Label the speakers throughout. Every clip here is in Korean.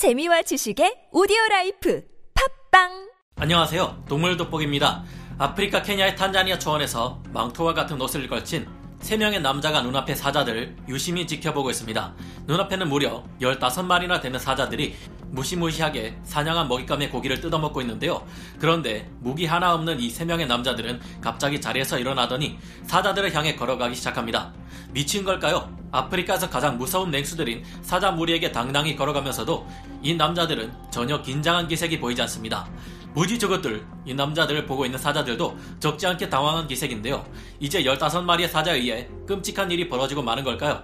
Speaker 1: 재미와 지식의 오디오 life 팟빵
Speaker 2: 안녕하세요. 동물 돋보기입니다. 아프리카 케냐의 탄자니아 초원에서 망토와 같은 옷을 걸친 3명의 남자가 눈앞의 사자들을 유심히 지켜보고 있습니다. 눈앞에는 무려 15마리나 되는 사자들이 무시무시하게 사냥한 먹잇감의 고기를 뜯어먹고 있는데요. 그런데 무기 하나 없는 이 3명의 남자들은 갑자기 자리에서 일어나더니 사자들을 향해 걸어가기 시작합니다. 미친 걸까요? 아프리카에서 가장 무서운 맹수들인 사자 무리에게 당당히 걸어가면서도 이 남자들은 전혀 긴장한 기색이 보이지 않습니다. 무지 저것들 이 남자들을 보고 있는 사자들도 적지 않게 당황한 기색인데요. 이제 15마리의 사자에 의해 끔찍한 일이 벌어지고 마는 걸까요?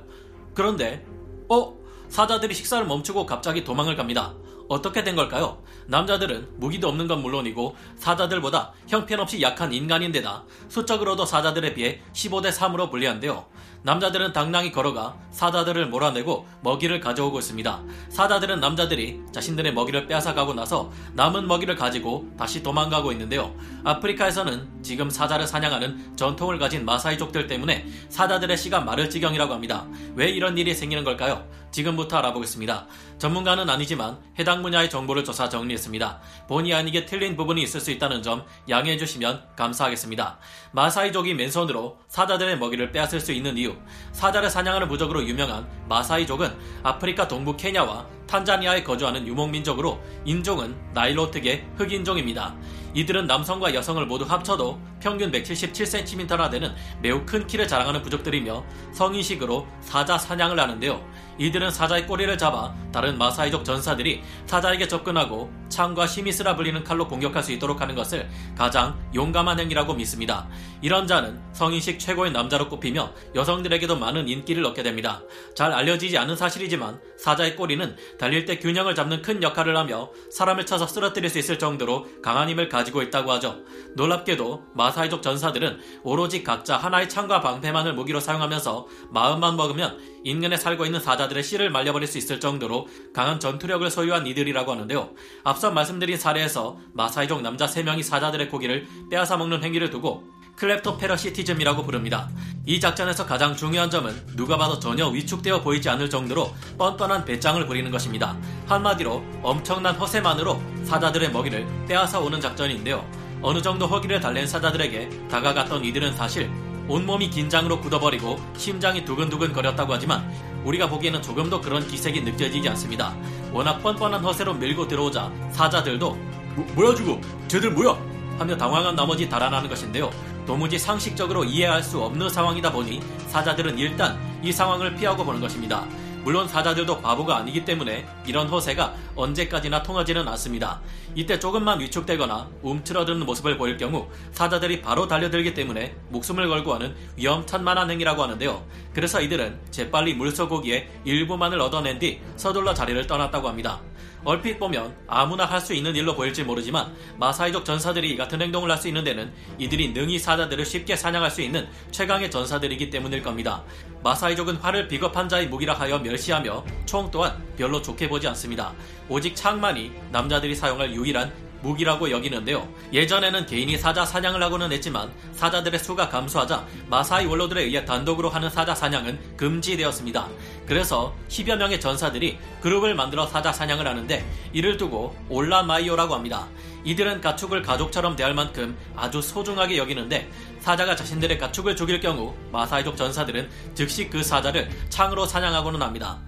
Speaker 2: 그런데 어? 사자들이 식사를 멈추고 갑자기 도망을 갑니다. 어떻게 된 걸까요? 남자들은 무기도 없는 건 물론이고 사자들보다 형편없이 약한 인간인데다 수적으로도 사자들에 비해 15대 3으로 불리한데요. 남자들은 당당히 걸어가 사자들을 몰아내고 먹이를 가져오고 있습니다. 사자들은 남자들이 자신들의 먹이를 빼앗아가고 나서 남은 먹이를 가지고 다시 도망가고 있는데요. 아프리카에서는 지금 사자를 사냥하는 전통을 가진 마사이족들 때문에 사자들의 씨가 마를 지경이라고 합니다. 왜 이런 일이 생기는 걸까요? 지금부터 알아보겠습니다. 전문가는 아니지만 해당 분야의 정보를 조사 정리했습니다. 본의 아니게 틀린 부분이 있을 수 있다는 점 양해해 주시면 감사하겠습니다. 마사이족이 맨손으로 사자들의 먹이를 빼앗을 수 있는 이유 사자를 사냥하는 부적으로 유명한 마사이족은 아프리카 동부 케냐와 탄자니아에 거주하는 유목민족으로 인종은 나일로트계 흑인종입니다. 이들은 남성과 여성을 모두 합쳐도 평균 177cm나 되는 매우 큰 키를 자랑하는 부족들이며 성인식으로 사자 사냥을 하는데요. 이들은 사자의 꼬리를 잡아 다른 마사이족 전사들이 사자에게 접근하고 창과 시미스라 불리는 칼로 공격할 수 있도록 하는 것을 가장 용감한 행위라고 믿습니다. 이런 자는 성인식 최고의 남자로 꼽히며 여성들에게도 많은 인기를 얻게 됩니다. 잘 알려지지 않은 사실이지만 사자의 꼬리는 달릴 때 균형을 잡는 큰 역할을 하며 사람을 쳐서 쓰러뜨릴 수 있을 정도로 강한 힘을 가지고 있다고 하죠. 놀랍게도 마사이족 전사들은 오로지 각자 하나의 창과 방패만을 무기로 사용하면서 마음만 먹으면 인근에 살고 있는 사자들의 씨를 말려버릴 수 있을 정도로 강한 전투력을 소유한 이들이라고 하는데요. 앞서 말씀드린 사례에서 마사이족 남자 3명이 사자들의 고기를 빼앗아 먹는 행위를 두고 클랩토페러 시티즘이라고 부릅니다. 이 작전에서 가장 중요한 점은 누가 봐도 전혀 위축되어 보이지 않을 정도로 뻔뻔한 배짱을 부리는 것입니다. 한마디로 엄청난 허세만으로 사자들의 먹이를 빼앗아 오는 작전인데요. 어느 정도 허기를 달랜 사자들에게 다가갔던 이들은 사실 온몸이 긴장으로 굳어버리고 심장이 두근두근 거렸다고 하지만 우리가 보기에는 조금도 그런 기색이 느껴지지 않습니다. 워낙 뻔뻔한 허세로 밀고 들어오자 사자들도 뭐, 뭐야 주고 쟤들 뭐야 하며 당황한 나머지 달아나는 것인데요. 도무지 상식적으로 이해할 수 없는 상황이다 보니 사자들은 일단 이 상황을 피하고 보는 것입니다. 물론 사자들도 바보가 아니기 때문에 이런 허세가 언제까지나 통하지는 않습니다. 이때 조금만 위축되거나 움츠러드는 모습을 보일 경우 사자들이 바로 달려들기 때문에 목숨을 걸고 하는 위험천만한 행위라고 하는데요. 그래서 이들은 재빨리 물소고기의 일부만을 얻어낸 뒤 서둘러 자리를 떠났다고 합니다. 얼핏 보면 아무나 할 수 있는 일로 보일지 모르지만 마사이족 전사들이 이 같은 행동을 할 수 있는 데는 이들이 능히 사자들을 쉽게 사냥할 수 있는 최강의 전사들이기 때문일 겁니다. 마사이족은 활을 비겁한 자의 무기라 하여 멸시하며 총 또한 별로 좋게 보지 않습니다. 오직 창만이 남자들이 사용할 유일한 무기라고 여기는데요. 예전에는 개인이 사자 사냥을 하고는 했지만 사자들의 수가 감소하자 마사이 원로들에 의해 단독으로 하는 사자 사냥은 금지되었습니다. 그래서 10여 명의 전사들이 그룹을 만들어 사자 사냥을 하는데 이를 두고 올라마이오라고 합니다. 이들은 가축을 가족처럼 대할 만큼 아주 소중하게 여기는데 사자가 자신들의 가축을 죽일 경우 마사이족 전사들은 즉시 그 사자를 창으로 사냥하고는 합니다.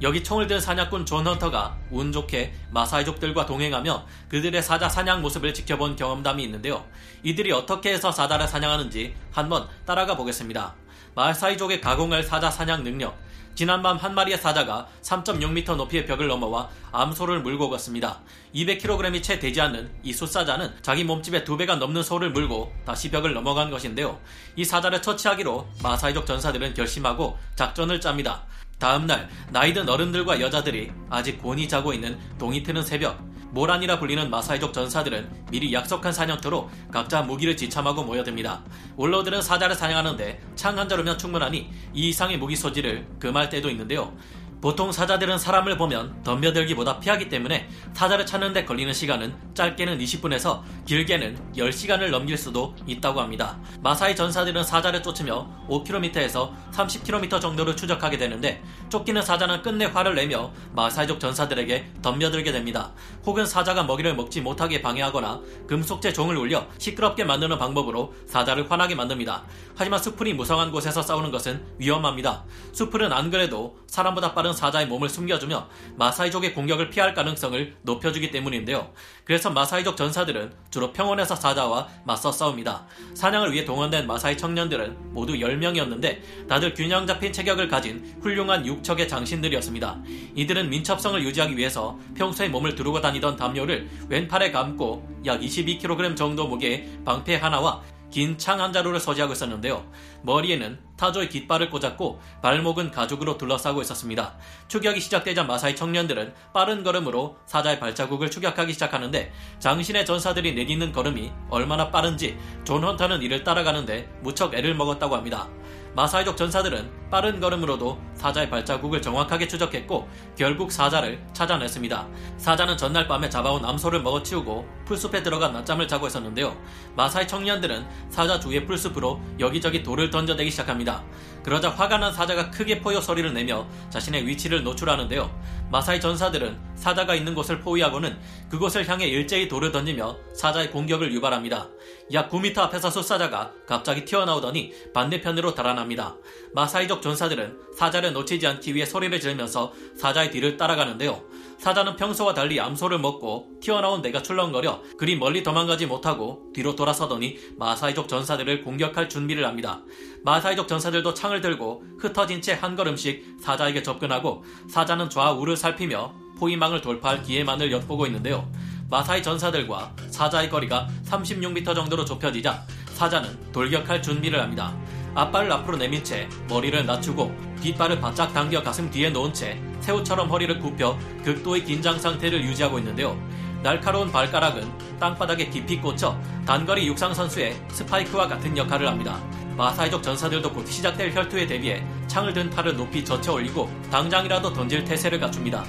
Speaker 2: 여기 총을 든 사냥꾼 존 헌터가 운 좋게 마사이족들과 동행하며 그들의 사자 사냥 모습을 지켜본 경험담이 있는데요. 이들이 어떻게 해서 사자를 사냥하는지 한번 따라가 보겠습니다. 마사이족의 가공할 사자 사냥 능력. 지난밤 한 마리의 사자가 3.6m 높이의 벽을 넘어와 암소를 물고 갔습니다. 200kg이 채 되지 않는 이 숫사자는 자기 몸집의 두 배가 넘는 소를 물고 다시 벽을 넘어간 것인데요. 이 사자를 처치하기로 마사이족 전사들은 결심하고 작전을 짭니다. 다음날 나이든 어른들과 여자들이 아직 곤히 자고 있는 동이 트는 새벽 모란이라 불리는 마사이족 전사들은 미리 약속한 사냥터로 각자 무기를 지참하고 모여듭니다. 원로들은 사자를 사냥하는데 창 한 자루면 충분하니 이 이상의 무기 소지를 금할 때도 있는데요. 보통 사자들은 사람을 보면 덤벼들기보다 피하기 때문에 사자를 찾는데 걸리는 시간은 짧게는 20분에서 길게는 10시간을 넘길 수도 있다고 합니다. 마사이 전사들은 사자를 쫓으며 5km에서 30km 정도를 추적하게 되는데 쫓기는 사자는 끝내 화를 내며 마사이족 전사들에게 덤벼들게 됩니다. 혹은 사자가 먹이를 먹지 못하게 방해하거나 금속제 종을 울려 시끄럽게 만드는 방법으로 사자를 화나게 만듭니다. 하지만 수풀이 무성한 곳에서 싸우는 것은 위험합니다. 수풀은 안 그래도 사람보다 빠른 사자의 몸을 숨겨주며 마사이족의 공격을 피할 가능성을 높여주기 때문인데요. 그래서 마사이족 전사들은 주로 평원에서 사자와 맞서 싸웁니다. 사냥을 위해 동원된 마사이 청년들은 모두 10명이었는데 다들 균형 잡힌 체격을 가진 훌륭한 육척의 장신들이었습니다. 이들은 민첩성을 유지하기 위해서 평소에 몸을 두르고 다니던 담요를 왼팔에 감고 약 22kg 정도 무게의 방패 하나와 긴 창 한 자루를 소지하고 있었는데요. 머리에는 타조의 깃털을 꽂았고 발목은 가죽으로 둘러싸고 있었습니다. 추격이 시작되자 마사이 청년들은 빠른 걸음으로 사자의 발자국을 추격하기 시작하는데 장신의 전사들이 내딛는 걸음이 얼마나 빠른지 존 헌터는 이를 따라가는데 무척 애를 먹었다고 합니다. 마사이족 전사들은 빠른 걸음으로도 사자의 발자국을 정확하게 추적했고 결국 사자를 찾아냈습니다. 사자는 전날 밤에 잡아온 암소를 먹어치우고 풀숲에 들어가 낮잠을 자고 있었는데요. 마사이 청년들은 사자 주위의 풀숲으로 여기저기 돌을 던져대기 시작합니다. 그러자 화가 난 사자가 크게 포효 소리를 내며 자신의 위치를 노출하는데요. 마사이 전사들은 사자가 있는 곳을 포위하고는 그곳을 향해 일제히 돌을 던지며 사자의 공격을 유발합니다. 약 9m 앞에서 숫사자가 갑자기 튀어나오더니 반대편으로 달아납니다. 마사이족 전사들은 사자를 놓치지 않기 위해 소리를 지르면서 사자의 뒤를 따라가는데요. 사자는 평소와 달리 암소를 먹고 튀어나온 내가 출렁거려 그리 멀리 도망가지 못하고 뒤로 돌아서더니 마사이족 전사들을 공격할 준비를 합니다. 마사이족 전사들도 창을 들고 흩어진 채 한 걸음씩 사자에게 접근하고 사자는 좌우를 살피며 포위망을 돌파할 기회만을 엿보고 있는데요. 마사이 전사들과 사자의 거리가 36m 정도로 좁혀지자 사자는 돌격할 준비를 합니다. 앞발을 앞으로 내민 채 머리를 낮추고 뒷발을 바짝 당겨 가슴 뒤에 놓은 채 새우처럼 허리를 굽혀 극도의 긴장 상태를 유지하고 있는데요. 날카로운 발가락은 땅바닥에 깊이 꽂혀 단거리 육상 선수의 스파이크와 같은 역할을 합니다. 마사이족 전사들도 곧 시작될 혈투에 대비해 창을 든 팔을 높이 젖혀 올리고 당장이라도 던질 태세를 갖춥니다.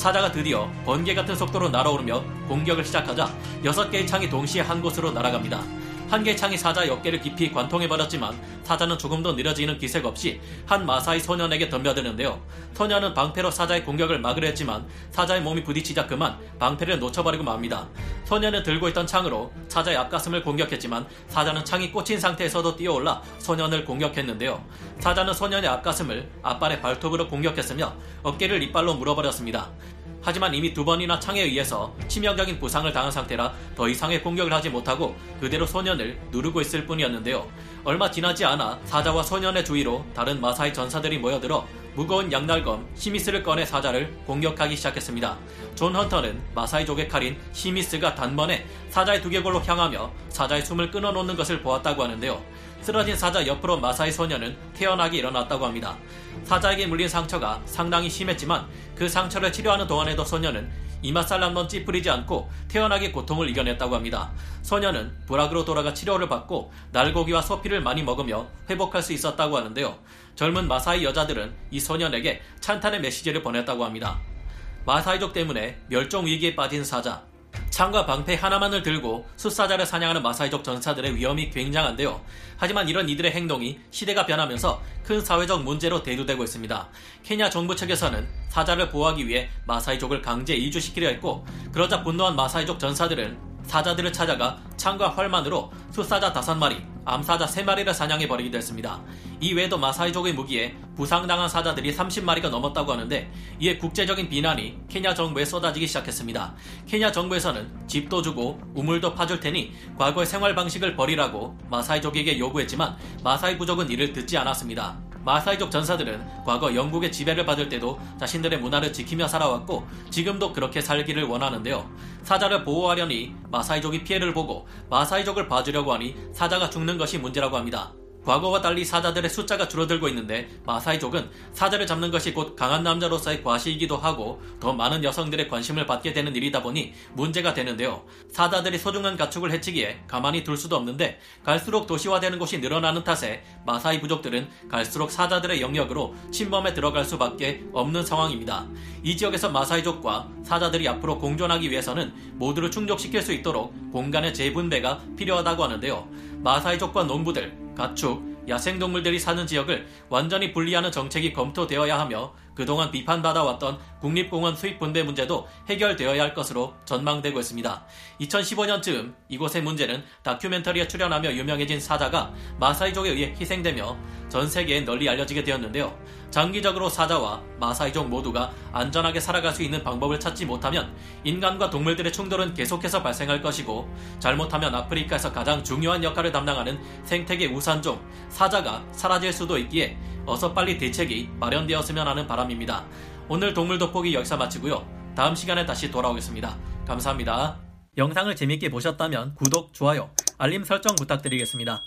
Speaker 2: 사자가 드디어 번개 같은 속도로 날아오르며 공격을 시작하자 6개의 창이 동시에 한 곳으로 날아갑니다. 한 개의 창이 사자의 어깨를 깊이 관통해버렸지만 사자는 조금 더 느려지는 기색 없이 한 마사이 소년에게 덤벼드는데요. 소년은 방패로 사자의 공격을 막으려 했지만 사자의 몸이 부딪히자 그만 방패를 놓쳐버리고 맙니다. 소년은 들고 있던 창으로 사자의 앞가슴을 공격했지만 사자는 창이 꽂힌 상태에서도 뛰어올라 소년을 공격했는데요. 사자는 소년의 앞가슴을 앞발의 발톱으로 공격했으며 어깨를 이빨로 물어버렸습니다. 하지만 이미 두 번이나 창에 의해서 치명적인 부상을 당한 상태라 더 이상의 공격을 하지 못하고 그대로 소년을 누르고 있을 뿐이었는데요. 얼마 지나지 않아 사자와 소년의 주위로 다른 마사이 전사들이 모여들어 무거운 양날검 시미스를 꺼내 사자를 공격하기 시작했습니다. 존 헌터는 마사이족의 칼인 시미스가 단번에 사자의 두개골로 향하며 사자의 숨을 끊어놓는 것을 보았다고 하는데요. 쓰러진 사자 옆으로 마사이 소년은 태연하게 일어났다고 합니다. 사자에게 물린 상처가 상당히 심했지만 그 상처를 치료하는 동안에도 소년은 이맛살 한번 찌푸리지 않고 태연하게 고통을 이겨냈다고 합니다. 소년은 부락으로 돌아가 치료를 받고 날고기와 소피를 많이 먹으며 회복할 수 있었다고 하는데요. 젊은 마사이 여자들은 이 소년에게 찬탄의 메시지를 보냈다고 합니다. 마사이족 때문에 멸종 위기에 빠진 사자, 창과 방패 하나만을 들고 숫사자를 사냥하는 마사이족 전사들의 위험이 굉장한데요. 하지만 이런 이들의 행동이 시대가 변하면서 큰 사회적 문제로 대두되고 있습니다. 케냐 정부 측에서는 사자를 보호하기 위해 마사이족을 강제 이주시키려 했고 그러자 분노한 마사이족 전사들은 사자들을 찾아가 창과 활만으로 숫사자 5마리, 암사자 3마리를 사냥해 버리기도 했습니다. 이 외에도 마사이족의 무기에 부상당한 사자들이 30마리가 넘었다고 하는데 이에 국제적인 비난이 케냐 정부에 쏟아지기 시작했습니다. 케냐 정부에서는 집도 주고 우물도 파줄 테니 과거의 생활 방식을 버리라고 마사이족에게 요구했지만 마사이 부족은 이를 듣지 않았습니다. 마사이족 전사들은 과거 영국의 지배를 받을 때도 자신들의 문화를 지키며 살아왔고 지금도 그렇게 살기를 원하는데요. 사자를 보호하려니 마사이족이 피해를 보고 마사이족을 봐주려고 하니 사자가 죽는 것이 문제라고 합니다. 과거와 달리 사자들의 숫자가 줄어들고 있는데 마사이족은 사자를 잡는 것이 곧 강한 남자로서의 과시이기도 하고 더 많은 여성들의 관심을 받게 되는 일이다 보니 문제가 되는데요. 사자들이 소중한 가축을 해치기에 가만히 둘 수도 없는데 갈수록 도시화되는 곳이 늘어나는 탓에 마사이 부족들은 갈수록 사자들의 영역으로 침범에 들어갈 수밖에 없는 상황입니다. 이 지역에서 마사이족과 사자들이 앞으로 공존하기 위해서는 모두를 충족시킬 수 있도록 공간의 재분배가 필요하다고 하는데요. 마사이족과 농부들, 가축, 야생동물들이 사는 지역을 완전히 분리하는 정책이 검토되어야 하며 그동안 비판받아왔던 국립공원 수입 분배 문제도 해결되어야 할 것으로 전망되고 있습니다. 2015년쯤 이곳의 문제는 다큐멘터리에 출연하며 유명해진 사자가 마사이족에 의해 희생되며 전 세계에 널리 알려지게 되었는데요. 장기적으로 사자와 마사이족 모두가 안전하게 살아갈 수 있는 방법을 찾지 못하면 인간과 동물들의 충돌은 계속해서 발생할 것이고 잘못하면 아프리카에서 가장 중요한 역할을 담당하는 생태계 우산종 사자가 사라질 수도 있기에 어서 빨리 대책이 마련되었으면 하는 바람입니다. 오늘 동물 돋보기 여기서 마치고요. 다음 시간에 다시 돌아오겠습니다. 감사합니다. 영상을 재밌게 보셨다면 구독, 좋아요, 알림 설정 부탁드리겠습니다.